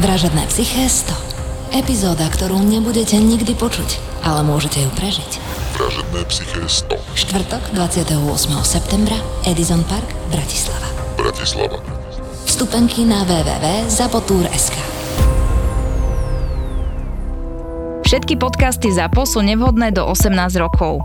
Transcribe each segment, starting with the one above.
Vražedné psyché 100. Epizóda, ktorú nebudete nikdy počuť, ale môžete ju prežiť. Vražedné psyché 100. Štvrtok 28. septembra Edison Park, Bratislava. Bratislava. Vstupenky na www.zapotur.sk Všetky podcasty ZAPO sú nevhodné do 18 rokov.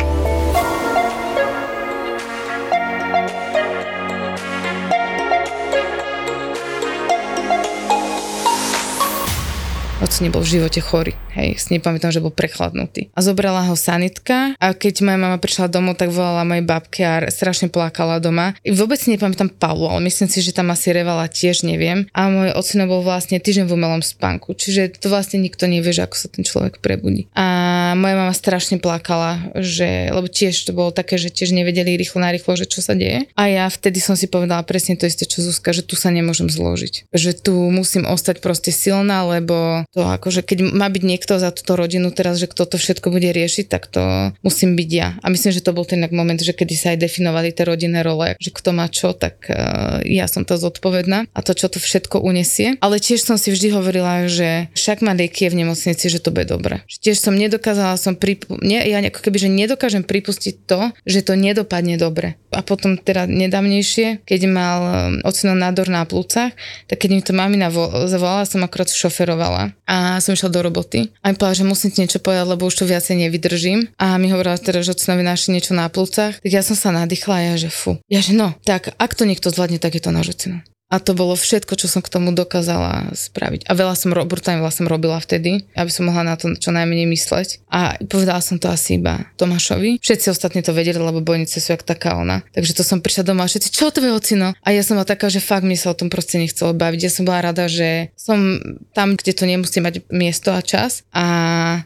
Oco nebol v živote chorý, hej, si nepamätám, že bol prechladnutý. A zobrala ho sanitka a keď moja mama prišla domov, tak volala mojej babke a strašne plakala doma. Vôbec si nepamätám Pavlu, ale myslím si, že tam asi revala tiež, neviem. A môj ocino bol vlastne týždeň v umelom spánku, čiže to vlastne nikto nevie, že ako sa ten človek prebudí. A moja mama strašne plakala, že, lebo tiež to bolo také, že tiež nevedeli rýchlo narýchlo, že čo sa deje. A ja vtedy som si povedala presne to isté, čo Zuzka, že tu sa nemôžem zložiť. Že tu musím ostať proste silná, lebo to akože keď má byť niekto za túto rodinu teraz, že kto to všetko bude riešiť, tak to musím byť ja. A myslím, že to bol ten moment, že kedy sa aj definovali tie rodinné role, že kto má čo, tak uh, ja som to zodpovedná a to, čo to všetko unesie. Ale tiež som si vždy hovorila, že však má lieky v nemocnici, že to bude dobre. Že tiež som nedokázala som pripu- nie, ja ako keby, že nedokážem pripustiť to, že to nedopadne dobre. A potom teda nedávnejšie, keď mal um, ocino nádor na plúcach, tak keď mi to mamina vo- zavolala, som akorát šoferovala a som išla do roboty. A mi povedala, že musím ti niečo povedať, lebo už to viacej nevydržím. A mi hovorila teda, že ocinovi našli niečo na plúcach. Tak ja som sa nadýchla a ja, že fu. Ja, že no, tak ak to niekto zvládne, tak je to náš ocino. A to bolo všetko, čo som k tomu dokázala spraviť. A veľa som, brutálne veľa som robila vtedy, aby som mohla na to čo najmenej mysleť. A povedala som to asi iba Tomášovi. Všetci ostatní to vedeli, lebo bojnice sú jak taká ona. Takže to som prišla doma a všetci, čo to je ocino? A ja som bola taká, že fakt mi sa o tom proste nechcelo baviť. Ja som bola rada, že som tam, kde to nemusí mať miesto a čas. A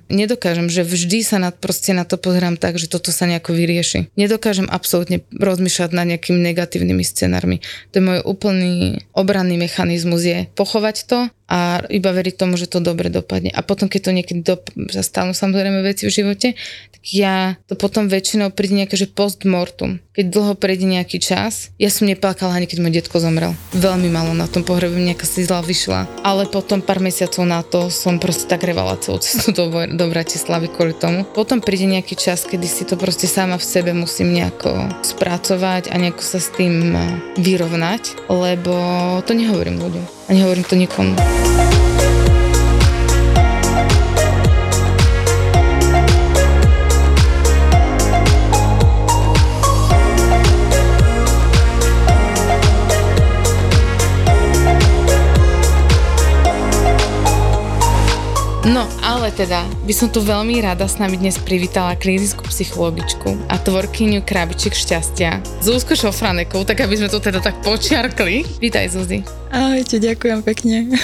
nedokážem, že vždy sa na, proste na to pozerám tak, že toto sa nejako vyrieši. Nedokážem absolútne rozmýšľať nad nejakými negatívnymi scenármi. To je môj úplný obranný mechanizmus je pochovať to a iba veriť tomu, že to dobre dopadne. A potom, keď to niekedy dop- zastanú samozrejme veci v živote, tak ja to potom väčšinou príde nejaké, že postmortum. Keď dlho prejde nejaký čas, ja som neplakala ani keď môj detko zomrel. Veľmi malo na tom pohrebe, nejaká si zla vyšla. Ale potom pár mesiacov na to som proste tak revala celú cestu do, do Bratislavy kvôli tomu. Potom príde nejaký čas, kedy si to proste sama v sebe musím nejako spracovať a nejako sa s tým eh, vyrovnať, lebo to nehovorím ľuďom. A nehovorím to nikomu. Teda, by som tu veľmi rada s nami dnes privítala klinickú psychologičku a tvorkyňu krabičiek šťastia, Zuzku Šofranekou, tak aby sme to teda tak počiarkli. Vítaj, Zuzi. Ahojte, ďakujem pekne.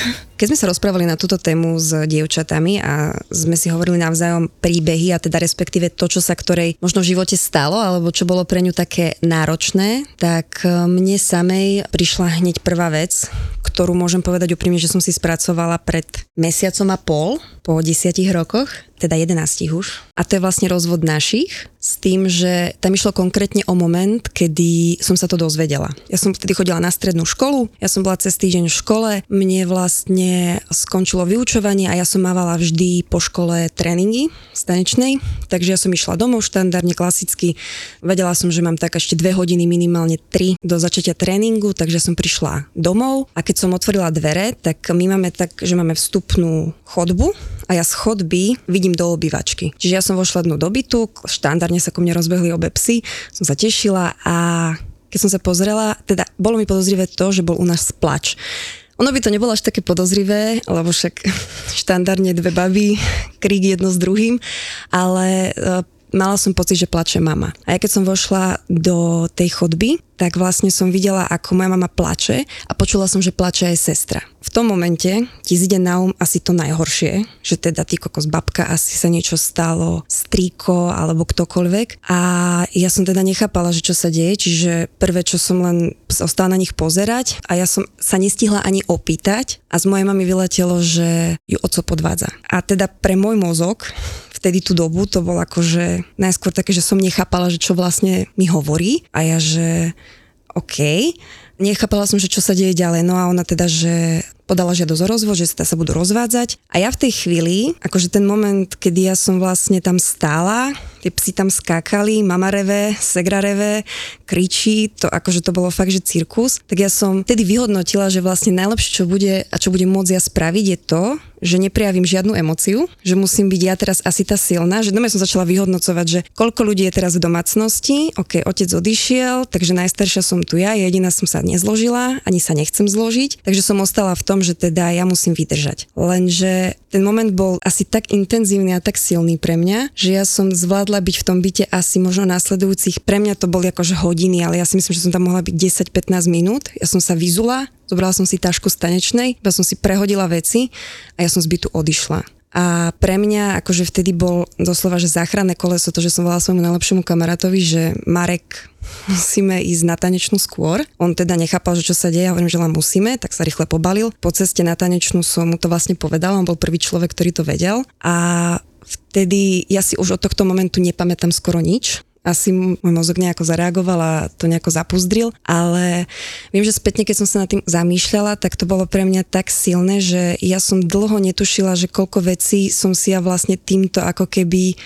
Keď sme sa rozprávali na túto tému s dievčatami a sme si hovorili navzájom príbehy a teda respektíve to, čo sa ktorej možno v živote stalo alebo čo bolo pre ňu také náročné, tak mne samej prišla hneď prvá vec, ktorú môžem povedať úprimne, že som si spracovala pred mesiacom a pol po desiatich rokoch teda 11 už. A to je vlastne rozvod našich s tým, že tam išlo konkrétne o moment, kedy som sa to dozvedela. Ja som vtedy chodila na strednú školu, ja som bola cez týždeň v škole, mne vlastne skončilo vyučovanie a ja som mávala vždy po škole tréningy stanečnej, takže ja som išla domov štandardne, klasicky. Vedela som, že mám tak ešte dve hodiny, minimálne tri do začatia tréningu, takže som prišla domov a keď som otvorila dvere, tak my máme tak, že máme vstupnú chodbu a ja z chodby vidím do obývačky. Čiže ja som vošla dnu do bytu, štandardne sa ku mne rozbehli obe psy, som sa tešila a keď som sa pozrela, teda bolo mi podozrivé to, že bol u nás plač. Ono by to nebolo až také podozrivé, lebo však štandardne dve baby, krík jedno s druhým, ale e, mala som pocit, že plače mama. A ja keď som vošla do tej chodby, tak vlastne som videla, ako moja mama plače a počula som, že plače aj sestra. V tom momente ti zide na um asi to najhoršie, že teda ty kokos babka, asi sa niečo stalo, strýko alebo ktokoľvek. A ja som teda nechápala, že čo sa deje, čiže prvé, čo som len ostala na nich pozerať a ja som sa nestihla ani opýtať a z mojej mamy vyletelo, že ju oco podvádza. A teda pre môj mozog vtedy tú dobu to bolo akože najskôr také, že som nechápala, že čo vlastne mi hovorí a ja, že OK. Nechápala som, že čo sa deje ďalej. No a ona teda, že podala žiadosť o rozvod, že sa, sa budú rozvádzať. A ja v tej chvíli, akože ten moment, kedy ja som vlastne tam stála, tie psi tam skákali, mama reve, segra reve, kričí, to akože to bolo fakt, že cirkus, tak ja som vtedy vyhodnotila, že vlastne najlepšie, čo bude a čo budem môcť ja spraviť je to, že neprejavím žiadnu emociu, že musím byť ja teraz asi tá silná, že doma som začala vyhodnocovať, že koľko ľudí je teraz v domácnosti, ok, otec odišiel, takže najstaršia som tu ja, jediná som sa nezložila, ani sa nechcem zložiť, takže som ostala v tom, že teda ja musím vydržať. Lenže ten moment bol asi tak intenzívny a tak silný pre mňa, že ja som zvládla byť v tom byte asi možno následujúcich, pre mňa to boli akože hodiny, ale ja si myslím, že som tam mohla byť 10-15 minút, ja som sa vyzula, Zobrala som si tašku z tanečnej, iba som si prehodila veci a ja som z bytu odišla. A pre mňa akože vtedy bol doslova, že záchranné koleso, to, že som volala svojmu najlepšiemu kamarátovi, že Marek, musíme ísť na tanečnú skôr. On teda nechápal, že čo sa deje, ja hovorím, že len musíme, tak sa rýchle pobalil. Po ceste na tanečnú som mu to vlastne povedala, on bol prvý človek, ktorý to vedel. A vtedy ja si už od tohto momentu nepamätám skoro nič asi môj mozog nejako zareagoval a to nejako zapuzdril, ale viem, že spätne, keď som sa nad tým zamýšľala, tak to bolo pre mňa tak silné, že ja som dlho netušila, že koľko vecí som si ja vlastne týmto ako keby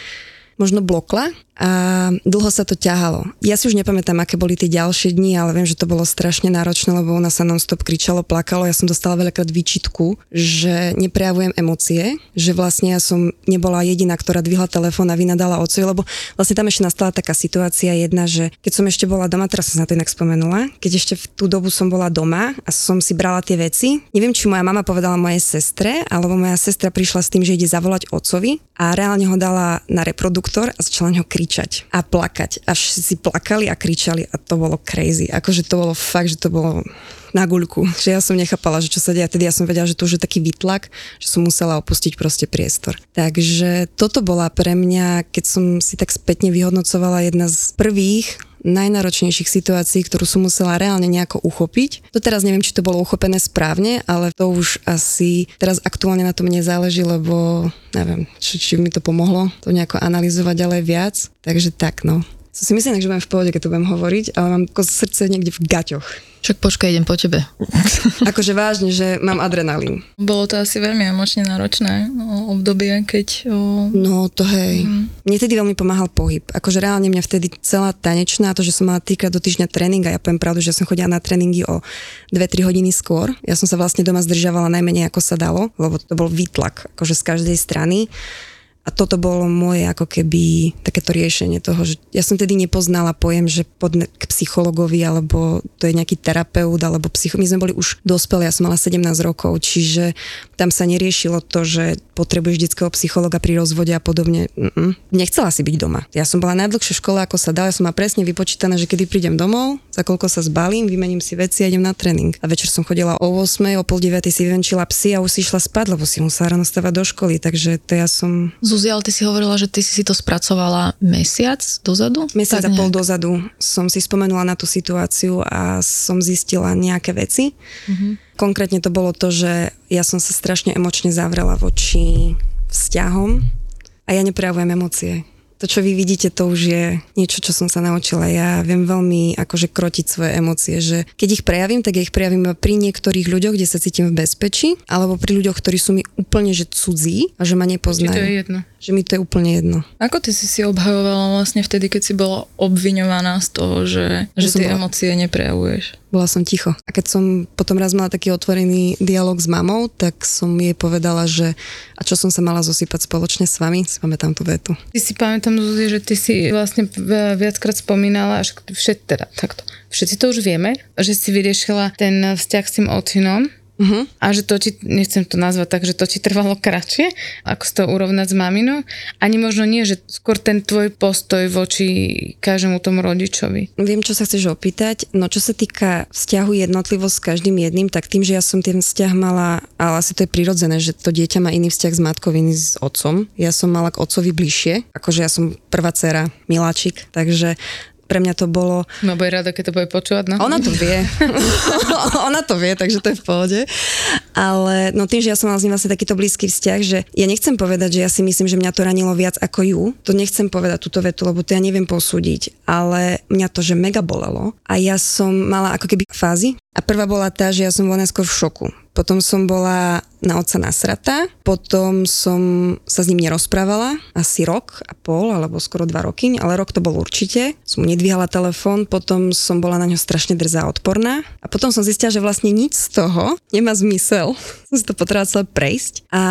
možno blokla a dlho sa to ťahalo. Ja si už nepamätám, aké boli tie ďalšie dni, ale viem, že to bolo strašne náročné, lebo ona sa non-stop kričalo, plakalo. Ja som dostala veľakrát výčitku, že neprejavujem emócie, že vlastne ja som nebola jediná, ktorá dvihla telefón a vynadala ocovi, lebo vlastne tam ešte nastala taká situácia jedna, že keď som ešte bola doma, teraz som sa to inak spomenula, keď ešte v tú dobu som bola doma a som si brala tie veci, neviem, či moja mama povedala mojej sestre, alebo moja sestra prišla s tým, že ide zavolať ocovi a reálne ho dala na reproduktor a začala ňo kričať kričať a plakať. A všetci plakali a kričali a to bolo crazy. Akože to bolo fakt, že to bolo na guľku. Že ja som nechápala, že čo sa deje. Tedy ja som vedela, že to už je taký výtlak, že som musela opustiť proste priestor. Takže toto bola pre mňa, keď som si tak spätne vyhodnocovala jedna z prvých najnáročnejších situácií, ktorú som musela reálne nejako uchopiť. To teraz neviem, či to bolo uchopené správne, ale to už asi teraz aktuálne na tom nezáleží, lebo neviem, či, či mi to pomohlo to nejako analyzovať ďalej viac. Takže tak, no. Som si myslím, že budem v pohode, keď to budem hovoriť, ale mám srdce niekde v gaťoch. Však počkaj, idem po tebe. akože vážne, že mám adrenalín. Bolo to asi veľmi emočne náročné no, obdobie, keď... O... No to hej. Mm. Mne vtedy veľmi pomáhal pohyb. Akože reálne mňa vtedy celá tanečná, to, že som mala týkrát do týždňa tréning a ja poviem pravdu, že som chodila na tréningy o 2-3 hodiny skôr. Ja som sa vlastne doma zdržiavala najmenej ako sa dalo, lebo to bol výtlak akože z každej strany. A toto bolo moje ako keby takéto riešenie toho, že ja som tedy nepoznala pojem, že podne k psychologovi alebo to je nejaký terapeut alebo psycho... My sme boli už dospelí, ja som mala 17 rokov, čiže tam sa neriešilo to, že potrebuješ detského psychologa pri rozvode a podobne. Mm-mm. Nechcela si byť doma. Ja som bola najdlhšie škole, ako sa dá, ja som mala presne vypočítané, že kedy prídem domov, za koľko sa zbalím, vymením si veci a idem na tréning. A večer som chodila o 8, o pol 9 si vyvenčila psy a už si išla spať, lebo si musela ráno stavať do školy, takže to ja som Zuzi, ale ty si hovorila, že ty si to spracovala mesiac dozadu? Mesiac tak a pol dozadu som si spomenula na tú situáciu a som zistila nejaké veci. Mm-hmm. Konkrétne to bolo to, že ja som sa strašne emočne zavrela voči vzťahom a ja neprejavujem emócie to, čo vy vidíte, to už je niečo, čo som sa naučila. Ja viem veľmi akože krotiť svoje emócie, že keď ich prejavím, tak ja ich prejavím pri niektorých ľuďoch, kde sa cítim v bezpečí, alebo pri ľuďoch, ktorí sú mi úplne že cudzí a že ma nepoznajú. Či to je jedno. Že mi to je úplne jedno. Ako ty si si obhajovala vlastne vtedy, keď si bola obviňovaná z toho, že, že, že tie bola... emócie neprejavuješ? bola som ticho. A keď som potom raz mala taký otvorený dialog s mamou, tak som jej povedala, že a čo som sa mala zosypať spoločne s vami, si pamätám tú vetu. Ty si pamätám, Zuzi, že ty si vlastne viackrát spomínala, že všet, teda takto, všetci to už vieme, že si vyriešila ten vzťah s tým ocinom, Uh-huh. a že to ti, nechcem to nazvať tak, že to ti trvalo kratšie, ako to urovnať s maminou. Ani možno nie, že skôr ten tvoj postoj voči každému tomu rodičovi. Viem, čo sa chceš opýtať. No čo sa týka vzťahu jednotlivo s každým jedným, tak tým, že ja som ten vzťah mala, ale asi to je prirodzené, že to dieťa má iný vzťah s matkou, iný s otcom. Ja som mala k otcovi bližšie, akože ja som prvá dcera, miláčik, takže pre mňa to bolo... No bude rada, keď to bude počúvať, no. Ona to vie. Ona to vie, takže to je v pohode. Ale no tým, že ja som mala s ním vlastne takýto blízky vzťah, že ja nechcem povedať, že ja si myslím, že mňa to ranilo viac ako ju. To nechcem povedať túto vetu, lebo to ja neviem posúdiť. Ale mňa to, že mega bolelo. A ja som mala ako keby fázy. A prvá bola tá, že ja som bola skôr v šoku potom som bola na otca nasratá, potom som sa s ním nerozprávala, asi rok a pol, alebo skoro dva roky, ale rok to bol určite. Som mu nedvíhala telefón, potom som bola na ňo strašne drzá a odporná a potom som zistila, že vlastne nič z toho nemá zmysel. som si to potrebovala celé prejsť a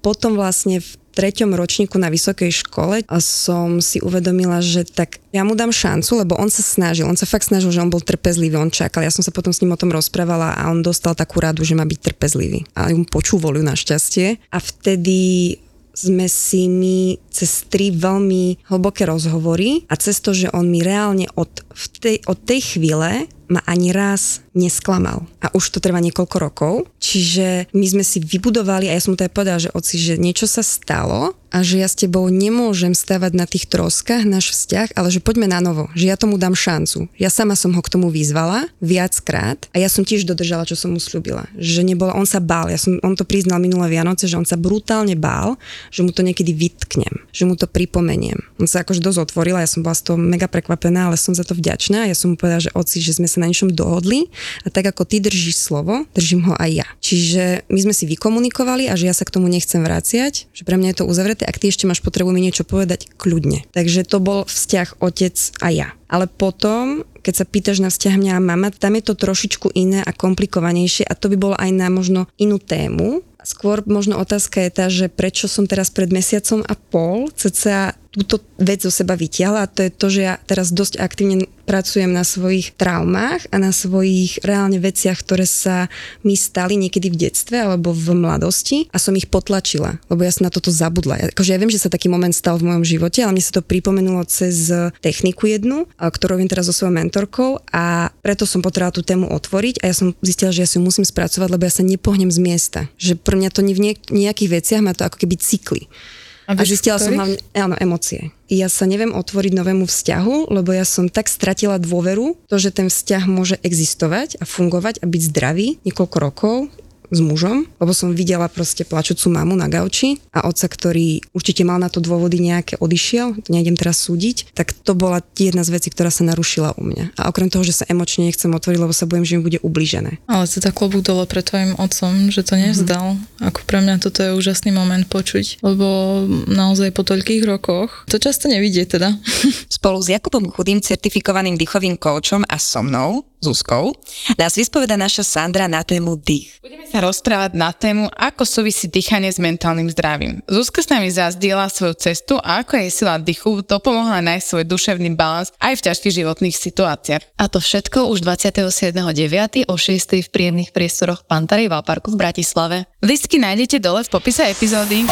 potom vlastne v treťom ročníku na vysokej škole som si uvedomila, že tak ja mu dám šancu, lebo on sa snažil, on sa fakt snažil, že on bol trpezlivý, on čakal. Ja som sa potom s ním o tom rozprávala a on dostal takú radu, že má byť trpezlivý. A mu počúvol ju našťastie. A vtedy sme si my cez tri veľmi hlboké rozhovory a cez to, že on mi reálne od, v tej, od tej chvíle ma ani raz nesklamal. A už to trvá niekoľko rokov. Čiže my sme si vybudovali, a ja som mu teda povedala, že oci, že niečo sa stalo a že ja s tebou nemôžem stavať na tých troskách náš vzťah, ale že poďme na novo, že ja tomu dám šancu. Ja sama som ho k tomu vyzvala viackrát a ja som tiež dodržala, čo som mu slúbila. Že nebola, on sa bál, ja som, on to priznal minulé Vianoce, že on sa brutálne bál, že mu to niekedy vytknem, že mu to pripomeniem. On sa akože dosť otvoril a ja som bola z toho mega prekvapená, ale som za to vďačná. Ja som mu povedala, že oci, že sme sa na niečom dohodli a tak ako ty držíš slovo, držím ho aj ja. Čiže my sme si vykomunikovali a že ja sa k tomu nechcem vraciať, že pre mňa je to uzavreté, ak ty ešte máš potrebu mi niečo povedať, kľudne. Takže to bol vzťah otec a ja. Ale potom, keď sa pýtaš na vzťah mňa a mama, tam je to trošičku iné a komplikovanejšie a to by bolo aj na možno inú tému. Skôr možno otázka je tá, že prečo som teraz pred mesiacom a pol cca túto vec zo seba vytiahla a to je to, že ja teraz dosť aktívne pracujem na svojich traumách a na svojich reálne veciach, ktoré sa mi stali niekedy v detstve alebo v mladosti a som ich potlačila, lebo ja som na toto zabudla. Akože ja viem, že sa taký moment stal v mojom živote, ale mne sa to pripomenulo cez techniku jednu, ktorú viem teraz so svojou mentorkou a preto som potrebovala tú tému otvoriť a ja som zistila, že ja si musím spracovať, lebo ja sa nepohnem z miesta. Že pre mňa to nie v nejakých veciach má to ako keby cykly. A, a zistila som hlavne, áno, emócie. Ja sa neviem otvoriť novému vzťahu, lebo ja som tak stratila dôveru, to, že ten vzťah môže existovať a fungovať a byť zdravý niekoľko rokov, s mužom, lebo som videla proste plačúcu mamu na gauči a otca, ktorý určite mal na to dôvody nejaké, odišiel, nejdem teraz súdiť, tak to bola jedna z vecí, ktorá sa narušila u mňa. A okrem toho, že sa emočne nechcem otvoriť, lebo sa bojím, že mi bude ublížené. Ale to tak klobúk dole pre tvojim otcom, že to nevzdal. Mm-hmm. Ako pre mňa toto je úžasný moment počuť, lebo naozaj po toľkých rokoch to často nevidie teda. Spolu s Jakubom Chudým, certifikovaným dýchovým koučom a so mnou, Zuzkou, nás vyspoveda naša Sandra na tému dých. Budeme sa rozprávať na tému, ako súvisí dýchanie s mentálnym zdravím. Zuzka s nami zazdiela svoju cestu a ako jej sila dýchu pomohla nájsť svoj duševný balans aj v ťažkých životných situáciách. A to všetko už 27.9. o 6. v príjemných priestoroch Pantary Valparku v Bratislave. Listky nájdete dole v popise epizódy.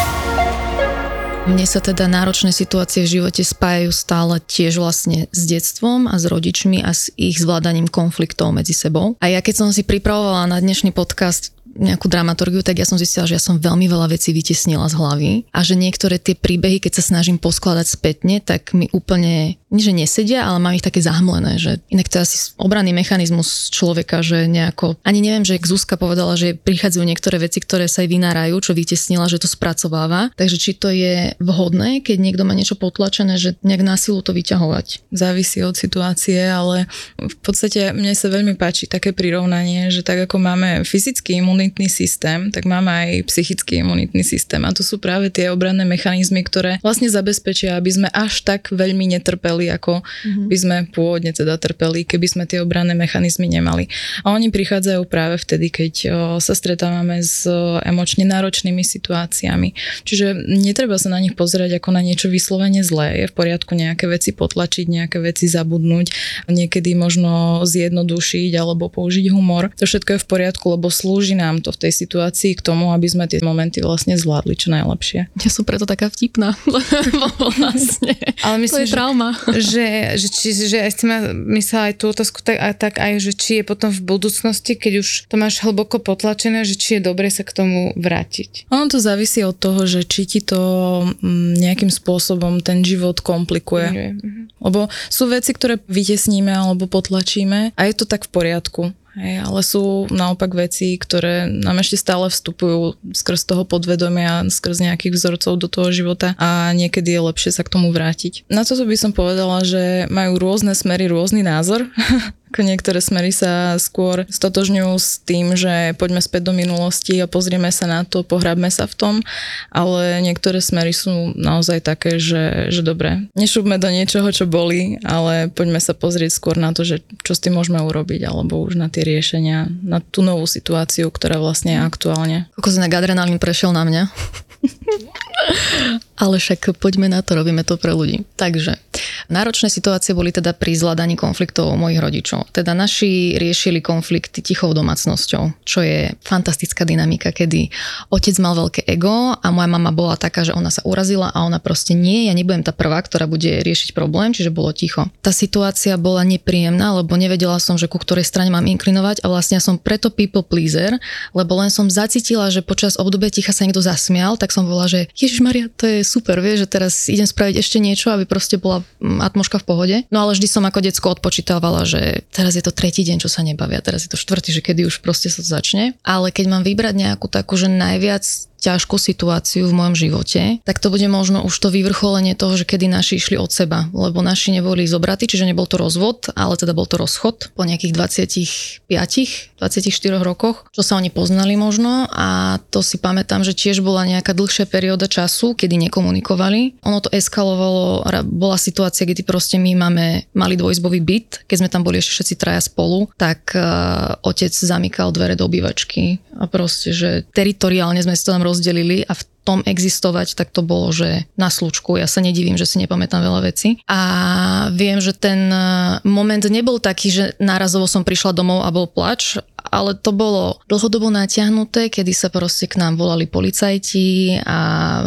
Mne sa teda náročné situácie v živote spájajú stále tiež vlastne s detstvom a s rodičmi a s ich zvládaním konfliktov medzi sebou. A ja keď som si pripravovala na dnešný podcast, nejakú dramaturgiu, tak ja som zistila, že ja som veľmi veľa vecí vytesnila z hlavy a že niektoré tie príbehy, keď sa snažím poskladať spätne, tak mi úplne, nie že nesedia, ale mám ich také zahmlené, že inak to je asi obranný mechanizmus človeka, že nejako, ani neviem, že Zuzka povedala, že prichádzajú niektoré veci, ktoré sa aj vynárajú, čo vytesnila, že to spracováva, takže či to je vhodné, keď niekto má niečo potlačené, že nejak násilu to vyťahovať. Závisí od situácie, ale v podstate mne sa veľmi páči také prirovnanie, že tak ako máme fyzický imunitný imunitný systém, tak máme aj psychický imunitný systém. A to sú práve tie obranné mechanizmy, ktoré vlastne zabezpečia, aby sme až tak veľmi netrpeli, ako mm-hmm. by sme pôvodne teda trpeli, keby sme tie obranné mechanizmy nemali. A oni prichádzajú práve vtedy, keď o, sa stretávame s o, emočne náročnými situáciami. Čiže netreba sa na nich pozerať ako na niečo vyslovene zlé. Je v poriadku nejaké veci potlačiť, nejaké veci zabudnúť, niekedy možno zjednodušiť alebo použiť humor. To všetko je v poriadku, lebo slúži nám nám to v tej situácii k tomu, aby sme tie momenty vlastne zvládli čo najlepšie. Ja som preto taká vtipná, lebo vlastne Ale myslím, to je trauma. Že, že, či, že aj ste ma myslela aj tú otázku, tak, a tak aj, že či je potom v budúcnosti, keď už to máš hlboko potlačené, že či je dobre sa k tomu vrátiť. Ono to závisí od toho, že či ti to mm, nejakým spôsobom ten život komplikuje. Nie. Lebo sú veci, ktoré vytesníme alebo potlačíme a je to tak v poriadku. Hej, ale sú naopak veci, ktoré nám ešte stále vstupujú skrz toho podvedomia, skrz nejakých vzorcov do toho života a niekedy je lepšie sa k tomu vrátiť. Na toto by som povedala, že majú rôzne smery rôzny názor. Niektoré smery sa skôr stotožňujú s tým, že poďme späť do minulosti a pozrieme sa na to, pohrábme sa v tom, ale niektoré smery sú naozaj také, že, že dobre, nešupme do niečoho, čo boli, ale poďme sa pozrieť skôr na to, že čo s tým môžeme urobiť, alebo už na tie riešenia, na tú novú situáciu, ktorá vlastne je aktuálne. Koľko adrenalín prešiel na mňa. Ale však poďme na to, robíme to pre ľudí. Takže, náročné situácie boli teda pri zvládaní konfliktov mojich rodičov. Teda naši riešili konflikty tichou domácnosťou, čo je fantastická dynamika, kedy otec mal veľké ego a moja mama bola taká, že ona sa urazila a ona proste nie, ja nebudem tá prvá, ktorá bude riešiť problém, čiže bolo ticho. Tá situácia bola nepríjemná, lebo nevedela som, že ku ktorej strane mám inklinovať a vlastne som preto people pleaser, lebo len som zacítila, že počas obdobia ticha sa niekto zasmial, tak som bola, že Ježiš Maria, to je super, vieš, že teraz idem spraviť ešte niečo, aby proste bola mm, atmoška v pohode. No ale vždy som ako decko odpočítavala, že teraz je to tretí deň, čo sa nebavia, teraz je to štvrtý, že kedy už proste sa začne. Ale keď mám vybrať nejakú takú, že najviac ťažkú situáciu v mojom živote, tak to bude možno už to vyvrcholenie toho, že kedy naši išli od seba, lebo naši neboli zobratí, čiže nebol to rozvod, ale teda bol to rozchod po nejakých 25, 24 rokoch, čo sa oni poznali možno a to si pamätám, že tiež bola nejaká dlhšia perióda času, kedy nekomunikovali. Ono to eskalovalo, bola situácia, kedy proste my máme mali dvojizbový byt, keď sme tam boli ešte všetci traja spolu, tak uh, otec zamykal dvere do obývačky a proste, že teritoriálne sme si to tam rozdelili a v tom existovať, tak to bolo, že na slučku. Ja sa nedivím, že si nepamätám veľa vecí. A viem, že ten e, moment nebol taký, že nárazovo som prišla domov a bol plač, ale to bolo dlhodobo natiahnuté, kedy sa proste k nám volali policajti a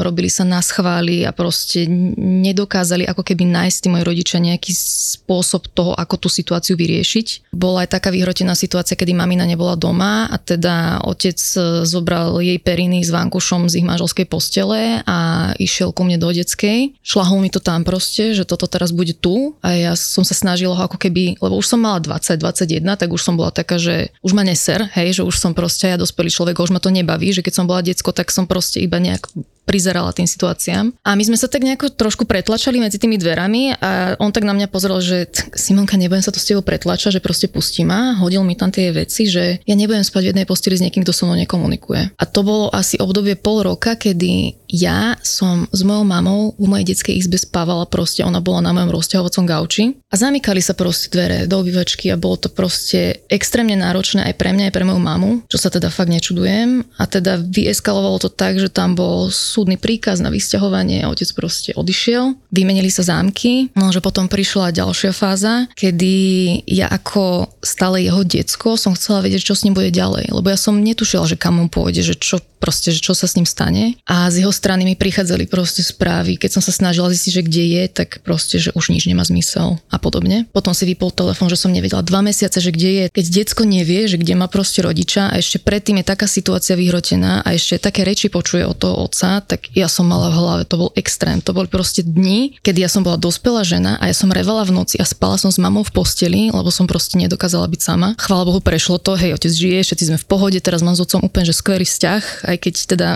robili sa na schvály a proste nedokázali ako keby nájsť tí moji rodičia nejaký spôsob toho, ako tú situáciu vyriešiť. Bola aj taká vyhrotená situácia, kedy mamina nebola doma a teda otec e, zobral jej periny s vankušom z ich manželskej postele a išiel ku mne do detskej. Šlahol mi to tam proste, že toto teraz bude tu a ja som sa snažila ho ako keby, lebo už som mala 20, 21, tak už som bola taká, že už ma neser, hej, že už som proste ja dospelý človek, už ma to nebaví, že keď som bola decko, tak som proste iba nejak prizerala tým situáciám. A my sme sa tak nejako trošku pretlačali medzi tými dverami a on tak na mňa pozrel, že Simonka, nebudem sa to s tebou pretlačať, že proste pustí ma, hodil mi tam tie veci, že ja nebudem spať v jednej posteli s niekým, kto so mnou nekomunikuje. A to bolo asi obdobie pol roka, kedy ja som s mojou mamou v mojej detskej izbe spávala proste, ona bola na mojom rozťahovacom gauči a zamykali sa proste dvere do obývačky a bolo to proste extrémne náročné aj pre mňa, aj pre moju mamu, čo sa teda fakt nečudujem. A teda vyeskalovalo to tak, že tam bol súdny príkaz na vysťahovanie a otec proste odišiel. Vymenili sa zámky, no že potom prišla ďalšia fáza, kedy ja ako stále jeho decko som chcela vedieť, čo s ním bude ďalej, lebo ja som netušila, že kam on pôjde, že čo proste, že čo sa s ním stane. A z jeho strany mi prichádzali proste správy, keď som sa snažila zistiť, že kde je, tak proste, že už nič nemá zmysel a podobne. Potom si vypol telefón, že som nevedela dva mesiace, že kde je. Keď decko nevie, že kde má proste rodiča a ešte predtým je taká situácia vyhrotená a ešte také reči počuje od toho otca, tak ja som mala v hlave, to bol extrém. To boli proste dni, kedy ja som bola dospelá žena a ja som revala v noci a spala som s mamou v posteli, lebo som proste nedokázala byť sama. Chvála Bohu, prešlo to, hej, otec žije, všetci sme v pohode, teraz mám s otcom úplne že skvelý vzťah, aj keď teda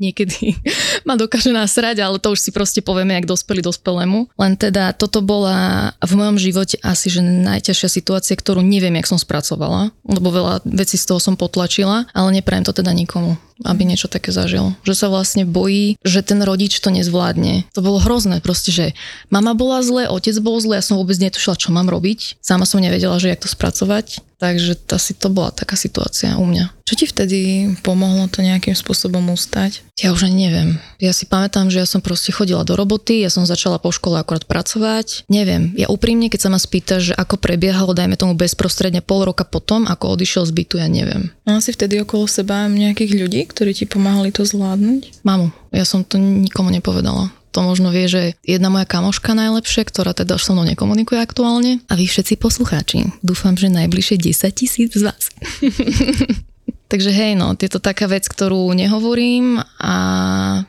niekedy ma dokáže nasrať, ale to už si proste povieme, jak dospeli dospelému. Len teda toto bola v mojom živote asi že najťažšia situácia, ktorú neviem, jak som spracovala, lebo veľa vecí z toho som potlačila, ale neprajem to teda nikomu aby niečo také zažil. Že sa vlastne bojí, že ten rodič to nezvládne. To bolo hrozné, proste, že mama bola zle, otec bol zle, ja som vôbec netušila, čo mám robiť. Sama som nevedela, že jak to spracovať. Takže asi to bola taká situácia u mňa. Čo ti vtedy pomohlo to nejakým spôsobom ustať? Ja už ani neviem. Ja si pamätám, že ja som proste chodila do roboty, ja som začala po škole akorát pracovať. Neviem, ja úprimne, keď sa ma spýta, že ako prebiehalo, dajme tomu bezprostredne pol roka potom, ako odišiel z bytu, ja neviem. Mala si vtedy okolo seba nejakých ľudí, ktorí ti pomáhali to zvládnuť? Mamu, ja som to nikomu nepovedala. To možno vie, že jedna moja kamoška najlepšie, ktorá teda so mnou nekomunikuje aktuálne. A vy všetci poslucháči, dúfam, že najbližšie 10 tisíc z vás. Takže hej, no, je to taká vec, ktorú nehovorím a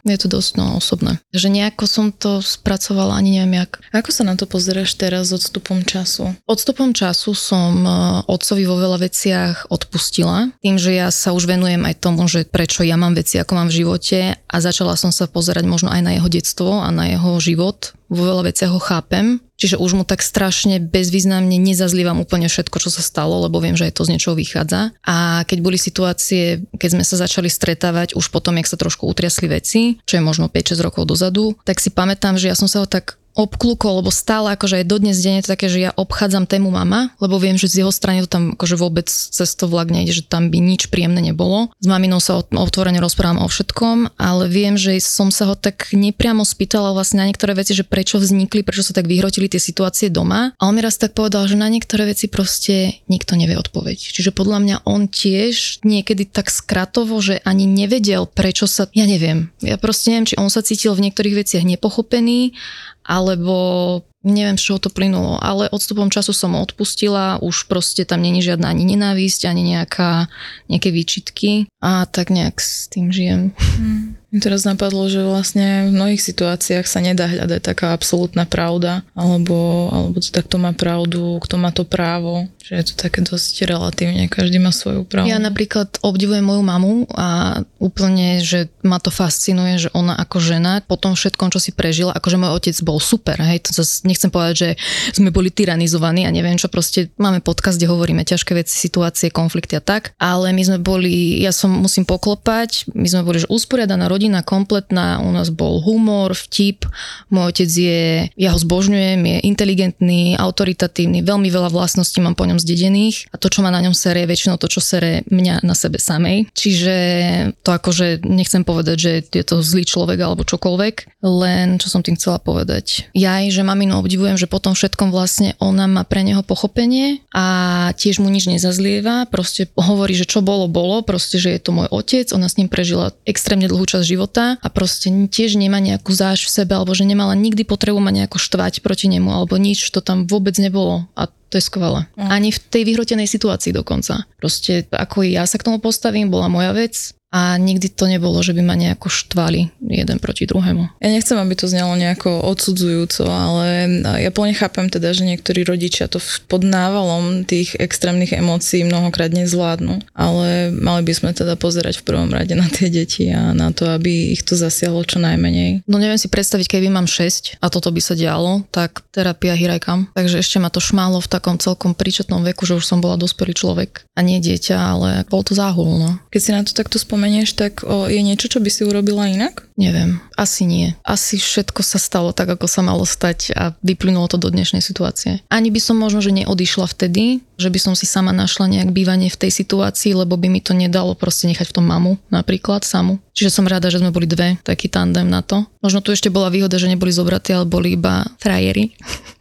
je to dosť no, osobné. Že nejako som to spracovala, ani neviem jak. Ako sa na to pozeráš teraz s odstupom času? Odstupom času som e, otcovi vo veľa veciach odpustila. Tým, že ja sa už venujem aj tomu, že prečo ja mám veci, ako mám v živote a začala som sa pozerať možno aj na jeho detstvo a na jeho život vo veľa veciach ho chápem, čiže už mu tak strašne bezvýznamne nezazlievam úplne všetko, čo sa stalo, lebo viem, že aj to z niečoho vychádza. A keď boli situácie, keď sme sa začali stretávať už potom, jak sa trošku utriasli veci, čo je možno 5-6 rokov dozadu, tak si pamätám, že ja som sa ho tak obklúkol, lebo stále akože aj dodnes deň je to také, že ja obchádzam tému mama, lebo viem, že z jeho strany to tam akože vôbec cez to vlak nejde, že tam by nič príjemné nebolo. S maminou sa otvorene rozprávam o všetkom, ale viem, že som sa ho tak nepriamo spýtala vlastne na niektoré veci, že prečo vznikli, prečo sa tak vyhrotili tie situácie doma. A on mi raz tak povedal, že na niektoré veci proste nikto nevie odpoveď. Čiže podľa mňa on tiež niekedy tak skratovo, že ani nevedel, prečo sa, ja neviem. Ja proste neviem, či on sa cítil v niektorých veciach nepochopený alebo neviem, z čoho to plynulo, ale odstupom času som odpustila, už proste tam není žiadna ani nenávisť, ani nejaká, nejaké výčitky a tak nejak s tým žijem. Mi teraz napadlo, že vlastne v mnohých situáciách sa nedá hľadať taká absolútna pravda, alebo, alebo to takto má pravdu, kto má to právo, že je to také dosť relatívne, každý má svoju pravdu. Ja napríklad obdivujem moju mamu a úplne, že ma to fascinuje, že ona ako žena po tom všetkom, čo si prežila, akože môj otec bol super, hej, to zase nechcem povedať, že sme boli tyranizovaní a neviem čo, proste máme podcast, kde hovoríme ťažké veci, situácie, konflikty a tak, ale my sme boli, ja som musím poklopať, my sme boli, že usporiadaná rodina, rodina kompletná, u nás bol humor, vtip, môj otec je, ja ho zbožňujem, je inteligentný, autoritatívny, veľmi veľa vlastností mám po ňom zdedených. A to, čo má na ňom sere, je väčšinou to, čo sere mňa na sebe samej. Čiže to akože nechcem povedať, že je to zlý človek alebo čokoľvek, len čo som tým chcela povedať. Ja aj, že maminu obdivujem, že potom všetkom vlastne ona má pre neho pochopenie a tiež mu nič nezazlieva, proste hovorí, že čo bolo, bolo, proste, že je to môj otec, ona s ním prežila extrémne dlhú časť života a proste tiež nemá nejakú záž v sebe, alebo že nemala nikdy potrebu ma nejako štvať proti nemu, alebo nič, to tam vôbec nebolo. A to je skvelé. Mm. Ani v tej vyhrotenej situácii dokonca. Proste ako ja sa k tomu postavím, bola moja vec a nikdy to nebolo, že by ma nejako štvali jeden proti druhému. Ja nechcem, aby to znelo nejako odsudzujúco, ale ja plne chápem teda, že niektorí rodičia to pod návalom tých extrémnych emócií mnohokrát nezvládnu, ale mali by sme teda pozerať v prvom rade na tie deti a na to, aby ich to zasiahlo čo najmenej. No neviem si predstaviť, keby mám 6 a toto by sa dialo, tak terapia hirajkam. Takže ešte ma to šmálo v takom celkom príčetnom veku, že už som bola dospelý človek a nie dieťa, ale bol to záhul. No. Keď si na to takto spomínam, spomenieš, tak o, je niečo, čo by si urobila inak? Neviem, asi nie. Asi všetko sa stalo tak, ako sa malo stať a vyplynulo to do dnešnej situácie. Ani by som možno, že neodišla vtedy, že by som si sama našla nejak bývanie v tej situácii, lebo by mi to nedalo proste nechať v tom mamu napríklad samu. Čiže som rada, že sme boli dve, taký tandem na to. Možno tu ešte bola výhoda, že neboli zobratí, ale boli iba frajeri.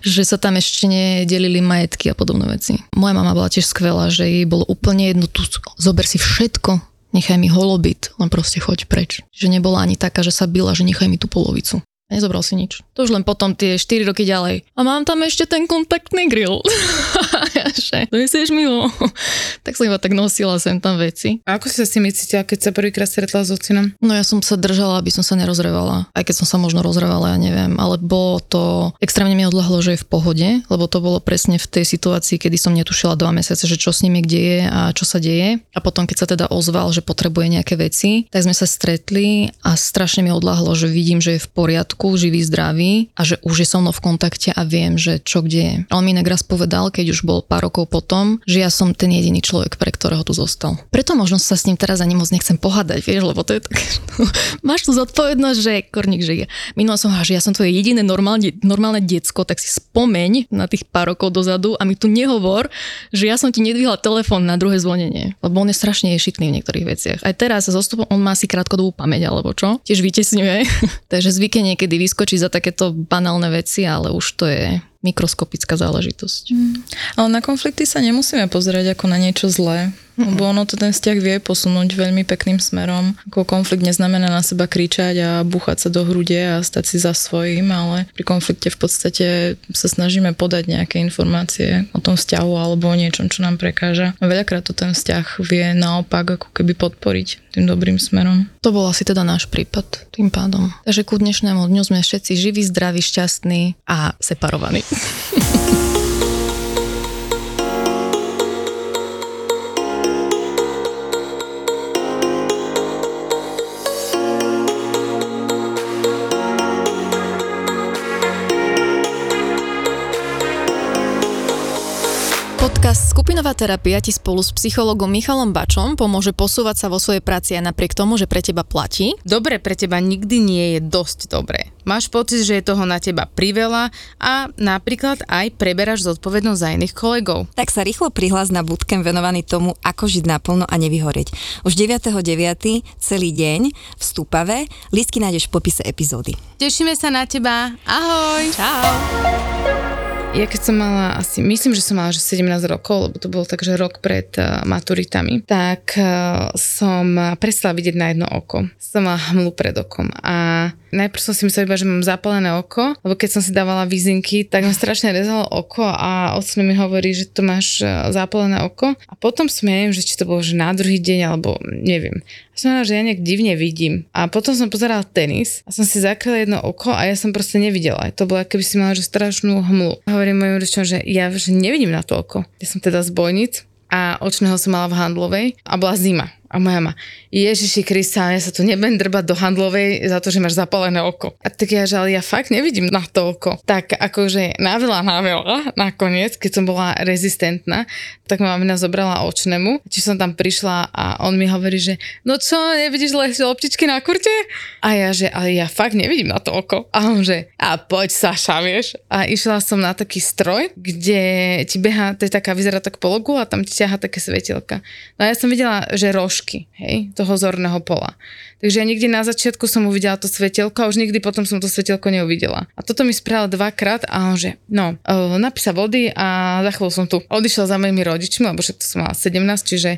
že sa tam ešte nedelili majetky a podobné veci. Moja mama bola tiež skvelá, že jej bolo úplne jedno, tu zober si všetko, nechaj mi holobit, len proste choď preč. Že nebola ani taká, že sa byla, že nechaj mi tú polovicu. Nezobral si nič. To už len potom tie 4 roky ďalej. A mám tam ešte ten kontaktný grill. to myslíš mi ho? tak som iba tak nosila sem tam veci. A ako si sa s tým cítila, keď sa prvýkrát stretla s ocinom? No ja som sa držala, aby som sa nerozrevala. Aj keď som sa možno rozrevala, ja neviem. Ale bolo to, extrémne mi odlahlo, že je v pohode, lebo to bolo presne v tej situácii, kedy som netušila dva mesiace, že čo s nimi kde je a čo sa deje. A potom, keď sa teda ozval, že potrebuje nejaké veci, tak sme sa stretli a strašne mi odlahlo, že vidím, že je v poriadku poriadku, živý, zdravý a že už je so mnou v kontakte a viem, že čo kde je. Ale mi inak raz povedal, keď už bol pár rokov potom, že ja som ten jediný človek, pre ktorého tu zostal. Preto možno sa s ním teraz ani moc nechcem pohádať, vieš, lebo to je tak, máš tu zodpovednosť, že Korník žije. Minula som že ja som tvoje jediné normálne, normálne decko, tak si spomeň na tých pár rokov dozadu a mi tu nehovor, že ja som ti nedvihla telefón na druhé zvonenie, lebo on je strašne ješitný v niektorých veciach. Aj teraz sa zostupom, on má asi krátkodobú pamäť alebo čo, tiež vytesňuje. Takže zvyke niekedy vyskočiť za takéto banálne veci, ale už to je mikroskopická záležitosť. Mm. Ale na konflikty sa nemusíme pozerať ako na niečo zlé. Lebo ono to ten vzťah vie posunúť veľmi pekným smerom. Ako konflikt neznamená na seba kričať a búchať sa do hrude a stať si za svojím, ale pri konflikte v podstate sa snažíme podať nejaké informácie o tom vzťahu alebo o niečom, čo nám prekáža. A veľakrát to ten vzťah vie naopak ako keby podporiť tým dobrým smerom. To bol asi teda náš prípad tým pádom. Takže ku dnešnému dňu sme všetci živí, zdraví, šťastní a separovaní. Podcast Skupinová terapia ti spolu s psychologom Michalom Bačom pomôže posúvať sa vo svojej práci aj napriek tomu, že pre teba platí. Dobre pre teba nikdy nie je dosť dobré. Máš pocit, že je toho na teba priveľa a napríklad aj preberáš zodpovednosť za iných kolegov. Tak sa rýchlo prihlás na bootcamp venovaný tomu, ako žiť naplno a nevyhorieť. Už 9.9. celý deň v Stupave. Lístky nájdeš v popise epizódy. Tešíme sa na teba. Ahoj. Čau. Ja keď som mala asi, myslím, že som mala že 17 rokov, lebo to bolo takže rok pred uh, maturitami, tak uh, som prestala vidieť na jedno oko. Som mala hmlu pred okom a najprv som si myslela iba, že mám zapálené oko, lebo keď som si dávala vízinky, tak mi strašne rezalo oko a ocno mi hovorí, že to máš zapálené oko. A potom som, ja neviem, že či to bolo že na druhý deň, alebo neviem. A som že ja nejak divne vidím. A potom som pozerala tenis a som si zakryla jedno oko a ja som proste nevidela. To bolo, keby si mala že strašnú hmlu. A hovorím mojim rodičom, že ja že nevidím na to oko. Ja som teda z bojnic a očného som mala v handlovej a bola zima. A moja ma, Ježiši Krista, ja sa tu nebudem drbať do handlovej za to, že máš zapálené oko. A tak ja, že ale ja fakt nevidím na to oko. Tak akože na veľa, na veľa, nakoniec, keď som bola rezistentná, tak ma mamina zobrala očnému. Či som tam prišla a on mi hovorí, že no čo, nevidíš loptičky na kurte? A ja, že ale ja fakt nevidím na to oko. A on, že a poď Saša, vieš. A išla som na taký stroj, kde ti beha, to je taká, vyzerá tak pologu a tam ti ťaha také svetelka. No a ja som videla, že rož dĺžky, hej, toho zorného pola. Takže ja nikdy na začiatku som uvidela to svetelko a už nikdy potom som to svetelko neuvidela. A toto mi spravil dvakrát a on že, no, uh, napísa vody a za chvíľu som tu. Odišiel za mojimi rodičmi, lebo však to som mala 17, čiže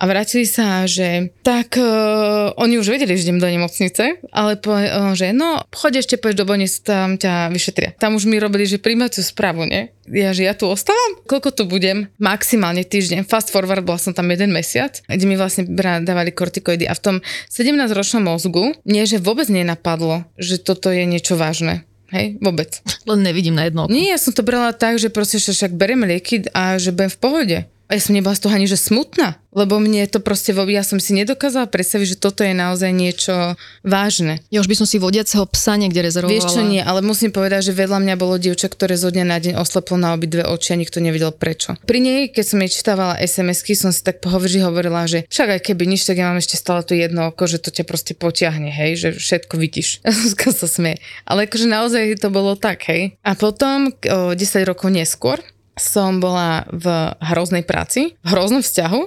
a vrátili sa, že tak uh, oni už vedeli, že idem do nemocnice, ale po, uh, že no, choď ešte, poď do Bonic, tam ťa vyšetria. Tam už mi robili, že príjmaciu správu, nie? Ja, že ja tu ostávam? Koľko tu budem? Maximálne týždeň. Fast forward, bola som tam jeden mesiac, kde mi vlastne dávali kortikoidy a v tom 17-ročnom mozgu nie, že vôbec nenapadlo, že toto je niečo vážne. Hej, vôbec. Len nevidím na jedno oko. Nie, ja som to brala tak, že proste však berem lieky a že budem v pohode. A ja som nebola z toho ani, že smutná. Lebo mne to proste, ja som si nedokázala predstaviť, že toto je naozaj niečo vážne. Ja už by som si vodiaceho psa niekde rezervovala. Vieš čo nie, ale musím povedať, že vedľa mňa bolo dievča, ktoré zo dňa na deň osleplo na obidve oči a nikto nevedel prečo. Pri nej, keď som jej čítavala SMS-ky, som si tak pohovrží hovorila, že však aj keby nič, tak ja mám ešte stále tu jedno oko, že to ťa proste potiahne, hej, že všetko vidíš. Ja sa smie. Ale akože naozaj to bolo tak, hej. A potom, o 10 rokov neskôr, som bola v hroznej práci, v hroznom vzťahu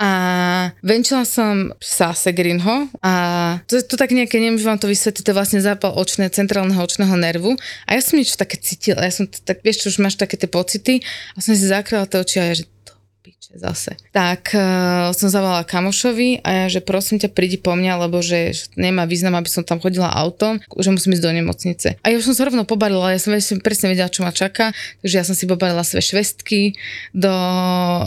a venčila som psa Segrinho a to, to tak nejaké, neviem, že vám to vysvetliť, to vlastne zápal očné, centrálneho očného nervu a ja som niečo také cítila, ja som tak, vieš, čo už máš také tie pocity a som si zakryla tie oči a ja, že piče zase. Tak uh, som zavolala kamošovi a ja, že prosím ťa, prídi po mňa, lebo že, nemá význam, aby som tam chodila autom, že musím ísť do nemocnice. A ja už som sa rovno pobalila, ja som presne vedela, čo ma čaká, takže ja som si pobalila svoje švestky do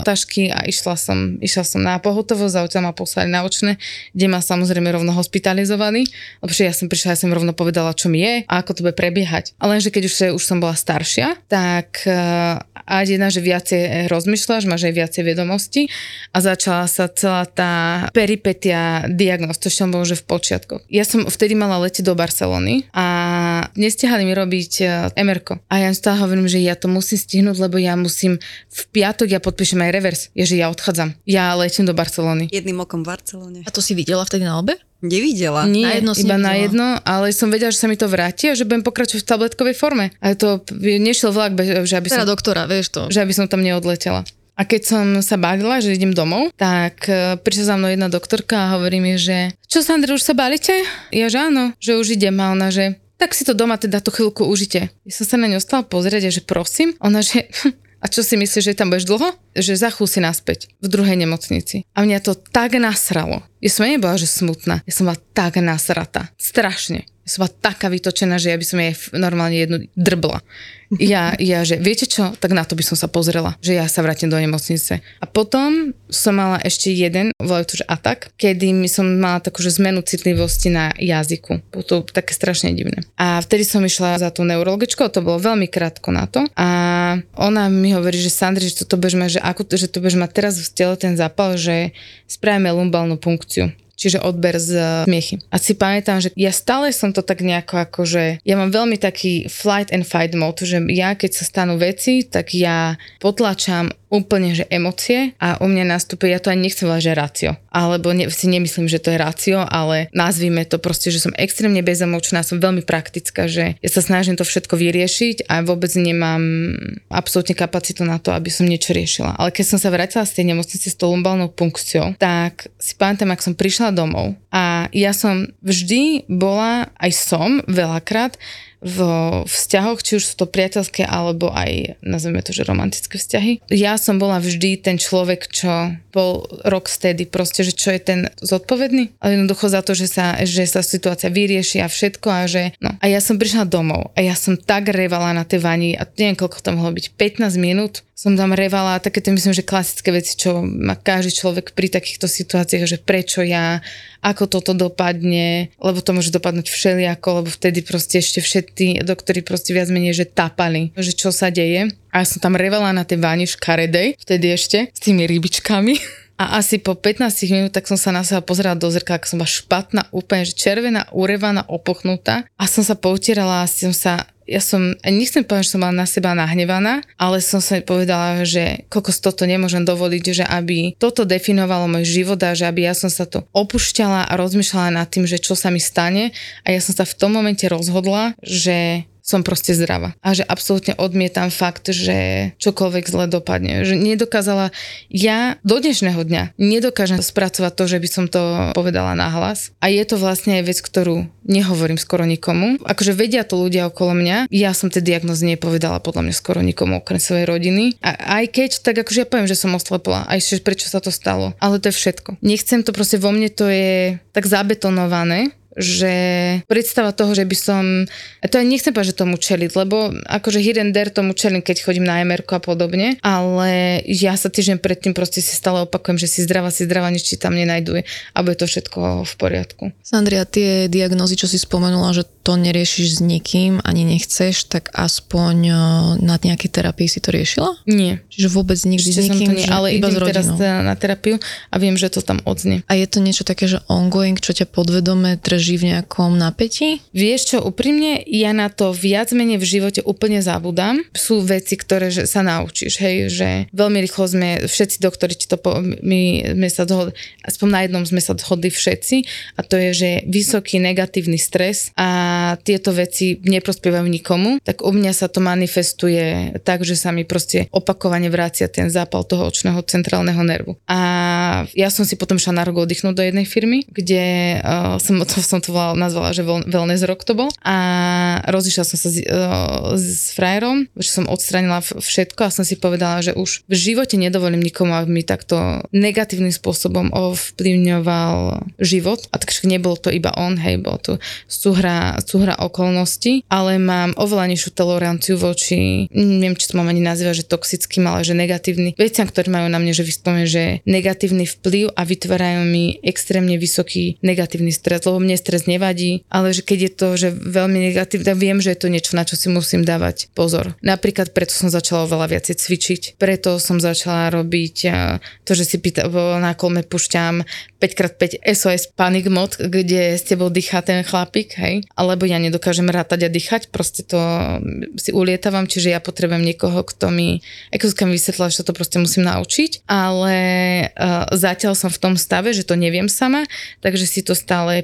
tašky a išla som, išla som na pohotovosť, auto ma poslali na očné, kde ma samozrejme rovno hospitalizovaní, lebo ja som prišla, ja som rovno povedala, čo mi je a ako to bude prebiehať. Ale lenže keď už, už som bola staršia, tak uh, a jedna, že viacej rozmýšľaš, máš aj viacej vedomosti a začala sa celá tá peripetia som bolo, že v počiatku. Ja som vtedy mala lete do Barcelony a nestihali mi robiť uh, MRko. A ja stále hovorím, že ja to musím stihnúť, lebo ja musím v piatok ja podpíšem aj revers. Je, že ja odchádzam. Ja letím do Barcelony. Jedným okom v Barcelone. A to si videla vtedy na obe? Nevidela. Nie, Na jedno si iba na nevidela. jedno, ale som vedela, že sa mi to vráti a že budem pokračovať v tabletkovej forme. A to nešiel vlak, že aby som Teda doktora, vieš to. že aby som tam neodletela. A keď som sa bavila, že idem domov, tak e, prišla za mnou jedna doktorka a hovorí mi, že čo Sandra, už sa balíte? Ja že áno, že už idem a ona, že tak si to doma teda tú chvíľku užite. Ja som sa na ňu stala pozrieť a že prosím, ona, že a čo si myslíš, že tam budeš dlho? Že za chvíľu si naspäť v druhej nemocnici. A mňa to tak nasralo. Ja som nebola, že smutná. Ja som bola tak nasrata. Strašne. Som bola taká vytočená, že ja by som jej normálne jednu drbla. Ja, ja, že viete čo, tak na to by som sa pozrela, že ja sa vrátim do nemocnice. A potom som mala ešte jeden, volajú to, že atak, kedy som mala takú, že zmenu citlivosti na jazyku. Bolo to také strašne divné. A vtedy som išla za tú neurologičkou, to bolo veľmi krátko na to. A ona mi hovorí, že Sandri, že toto mať, že, ako, že to budeš mať teraz v tele ten zápal, že spravíme lumbálnu punkciu čiže odber z eh, smiechy. A si pamätám, že ja stále som to tak nejako akože, ja mám veľmi taký flight and fight mode, že ja keď sa stanú veci, tak ja potlačam úplne, že emócie a u mňa nastúpi, ja to ani nechcem volať, že rácio, alebo ne, si nemyslím, že to je rácio, ale nazvime to proste, že som extrémne bezemočná, som veľmi praktická, že ja sa snažím to všetko vyriešiť a vôbec nemám absolútne kapacitu na to, aby som niečo riešila. Ale keď som sa vrátila z tej nemocnice s tou lumbálnou punkciou, tak si pamätám, ak som prišla domov a ja som vždy bola, aj som veľakrát, v vzťahoch, či už sú to priateľské alebo aj, nazveme to, že romantické vzťahy. Ja som bola vždy ten človek, čo bol rocksteady, proste, že čo je ten zodpovedný, ale jednoducho za to, že sa, že sa situácia vyrieši a všetko a že, no. A ja som prišla domov a ja som tak revala na tej vani a neviem, koľko to mohlo byť, 15 minút som tam revala také to myslím, že klasické veci, čo má každý človek pri takýchto situáciách, že prečo ja, ako toto dopadne, lebo to môže dopadnúť všelijako, lebo vtedy proste ešte všetci doktori proste viac menej, že tapali, že čo sa deje. A ja som tam revala na tej váni škaredej, vtedy ešte, s tými rybičkami. A asi po 15 minút tak som sa na seba pozerala do zrkadla, ako som bola špatná, úplne že červená, urevaná, opochnutá. A som sa poutierala a som sa ja som, nechcem povedať, že som bola na seba nahnevaná, ale som sa povedala, že koľko toto nemôžem dovoliť, že aby toto definovalo môj život a že aby ja som sa to opúšťala a rozmýšľala nad tým, že čo sa mi stane. A ja som sa v tom momente rozhodla, že som proste zdravá. A že absolútne odmietam fakt, že čokoľvek zle dopadne. Že nedokázala, ja do dnešného dňa nedokážem spracovať to, že by som to povedala nahlas. A je to vlastne aj vec, ktorú nehovorím skoro nikomu. Akože vedia to ľudia okolo mňa. Ja som tie diagnozy nepovedala podľa mňa skoro nikomu okrem svojej rodiny. A aj keď, tak akože ja poviem, že som oslepla. Aj prečo sa to stalo. Ale to je všetko. Nechcem to proste vo mne, to je tak zabetonované, že predstava toho, že by som, a to aj nechcem povedať, že tomu čeliť, lebo akože here and there tomu čelím, keď chodím na MR a podobne, ale ja sa týždeň predtým proste si stále opakujem, že si zdravá, si zdravá, nič ti tam nenajduje a bude to všetko v poriadku. Sandria, tie diagnózy, čo si spomenula, že to neriešiš s nikým, ani nechceš, tak aspoň eh, na nejakej terapii si to riešila? Nie. Čiže vôbec nikdy Ešte s nikým, nie, ale iba idem teraz rodinou. na na terapiu a viem, že to tam odznie. A je to niečo také, že ongoing, čo ťa podvedome drží v nejakom napätí? Vieš čo, úprimne, ja na to viac menej v živote úplne zabudám. Sú veci, ktoré že sa naučíš, hej, že veľmi rýchlo sme, všetci doktori ti to, po, my sme sa dohodli, aspoň na jednom sme sa dohodli všetci a to je, že vysoký negatívny stres a tieto veci neprospievajú nikomu, tak u mňa sa to manifestuje tak, že sa mi proste opakovane vrácia ten zápal toho očného centrálneho nervu. A ja som si potom šla na rok oddychnúť do jednej firmy, kde uh, som, to som to volala, nazvala, že wel- wellness rok to bol a rozišla som sa s, uh, s frajerom, že som odstranila všetko a som si povedala, že už v živote nedovolím nikomu, aby mi takto negatívnym spôsobom ovplyvňoval život. A takže nebolo to iba on, hej, bolo to súhra, súhra okolností, ale mám oveľa nižšiu toleranciu voči, neviem, či to mám ani nazývať, že toxickým, ale že negatívny veciam, ktoré majú na mne, že vyspoviem, že negatívny vplyv a vytvárajú mi extrémne vysoký negatívny stres, lebo mne stres nevadí, ale že keď je to, že veľmi negatívne, viem, že je to niečo, na čo si musím dávať pozor. Napríklad preto som začala oveľa viacej cvičiť, preto som začala robiť a, to, že si pýta, na kolme pušťam 5x5 SOS Panic Mod, kde s tebou dýchá ten chlapík, hej, alebo ja nedokážem rátať a dýchať, proste to si ulietavam, čiže ja potrebujem niekoho, kto mi, ako mi vysvetlila, že to proste musím naučiť, ale uh, zatiaľ som v tom stave, že to neviem sama, takže si to stále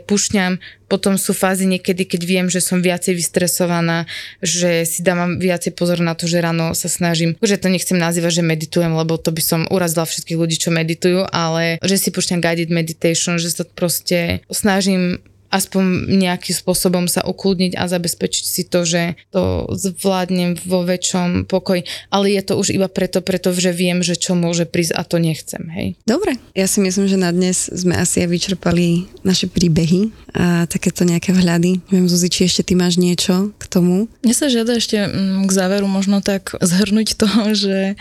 pušňam, potom sú fázy niekedy, keď viem, že som viacej vystresovaná, že si dávam viacej pozor na to, že ráno sa snažím, že to nechcem nazývať, že meditujem, lebo to by som urazila všetkých ľudí, čo meditujú, ale že si pušťam guided meditation, že sa proste snažím aspoň nejakým spôsobom sa ukludniť a zabezpečiť si to, že to zvládnem vo väčšom pokoji. Ale je to už iba preto, pretože viem, že čo môže prísť a to nechcem, hej. Dobre, ja si myslím, že na dnes sme asi aj vyčerpali naše príbehy a takéto nejaké vhľady. Neviem, Zuzi, či ešte ty máš niečo k tomu? Mne sa žiada ešte mm, k záveru možno tak zhrnúť to, že e,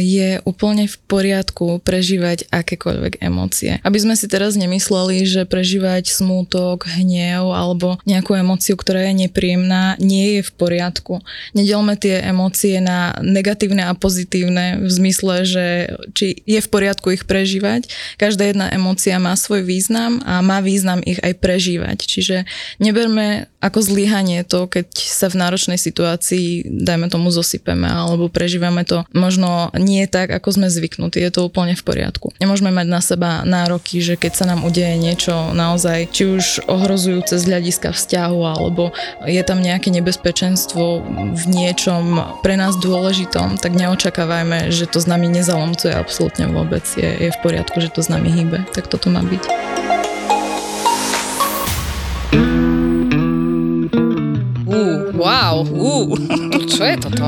je úplne v poriadku prežívať akékoľvek emócie. Aby sme si teraz nemysleli, že prežívať smútok, šok, hnev alebo nejakú emóciu, ktorá je nepríjemná, nie je v poriadku. Nedelme tie emócie na negatívne a pozitívne v zmysle, že či je v poriadku ich prežívať. Každá jedna emócia má svoj význam a má význam ich aj prežívať. Čiže neberme ako zlyhanie to, keď sa v náročnej situácii, dajme tomu, zosypeme alebo prežívame to možno nie tak, ako sme zvyknutí. Je to úplne v poriadku. Nemôžeme mať na seba nároky, že keď sa nám udeje niečo naozaj, či už ohrozujúce z hľadiska vzťahu alebo je tam nejaké nebezpečenstvo v niečom pre nás dôležitom, tak neočakávajme, že to s nami nezalomcuje absolútne vôbec. Je, je v poriadku, že to s nami hýbe. Tak toto má byť. Uh, wow, uh, čo je toto?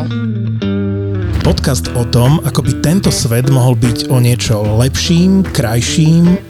Podcast o tom, ako by tento svet mohol byť o niečo lepším, krajším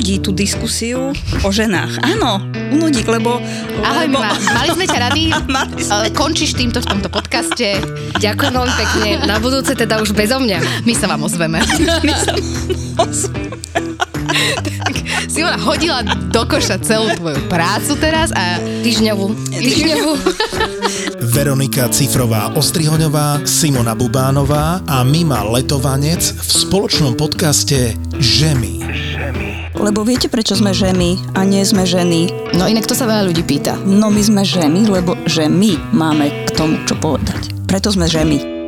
Unudí tú diskusiu o ženách. Áno, unudí, lebo... Ahoj, lebo... Ma, mali sme ťa rady. sme... Končíš týmto v tomto podcaste. Ďakujem veľmi pekne. Na budúce teda už bezo mňa. My sa vám ozveme. My sa vám ozveme. tak Simona hodila do koša celú tvoju prácu teraz a týždňovú. Týždňovú. Veronika Cifrová Ostrihoňová, Simona Bubánová a Mima Letovanec v spoločnom podcaste Žemy. Lebo viete, prečo sme ženy a nie sme ženy? No inak to sa veľa ľudí pýta. No my sme ženy, lebo že my máme k tomu čo povedať. Preto sme žemy.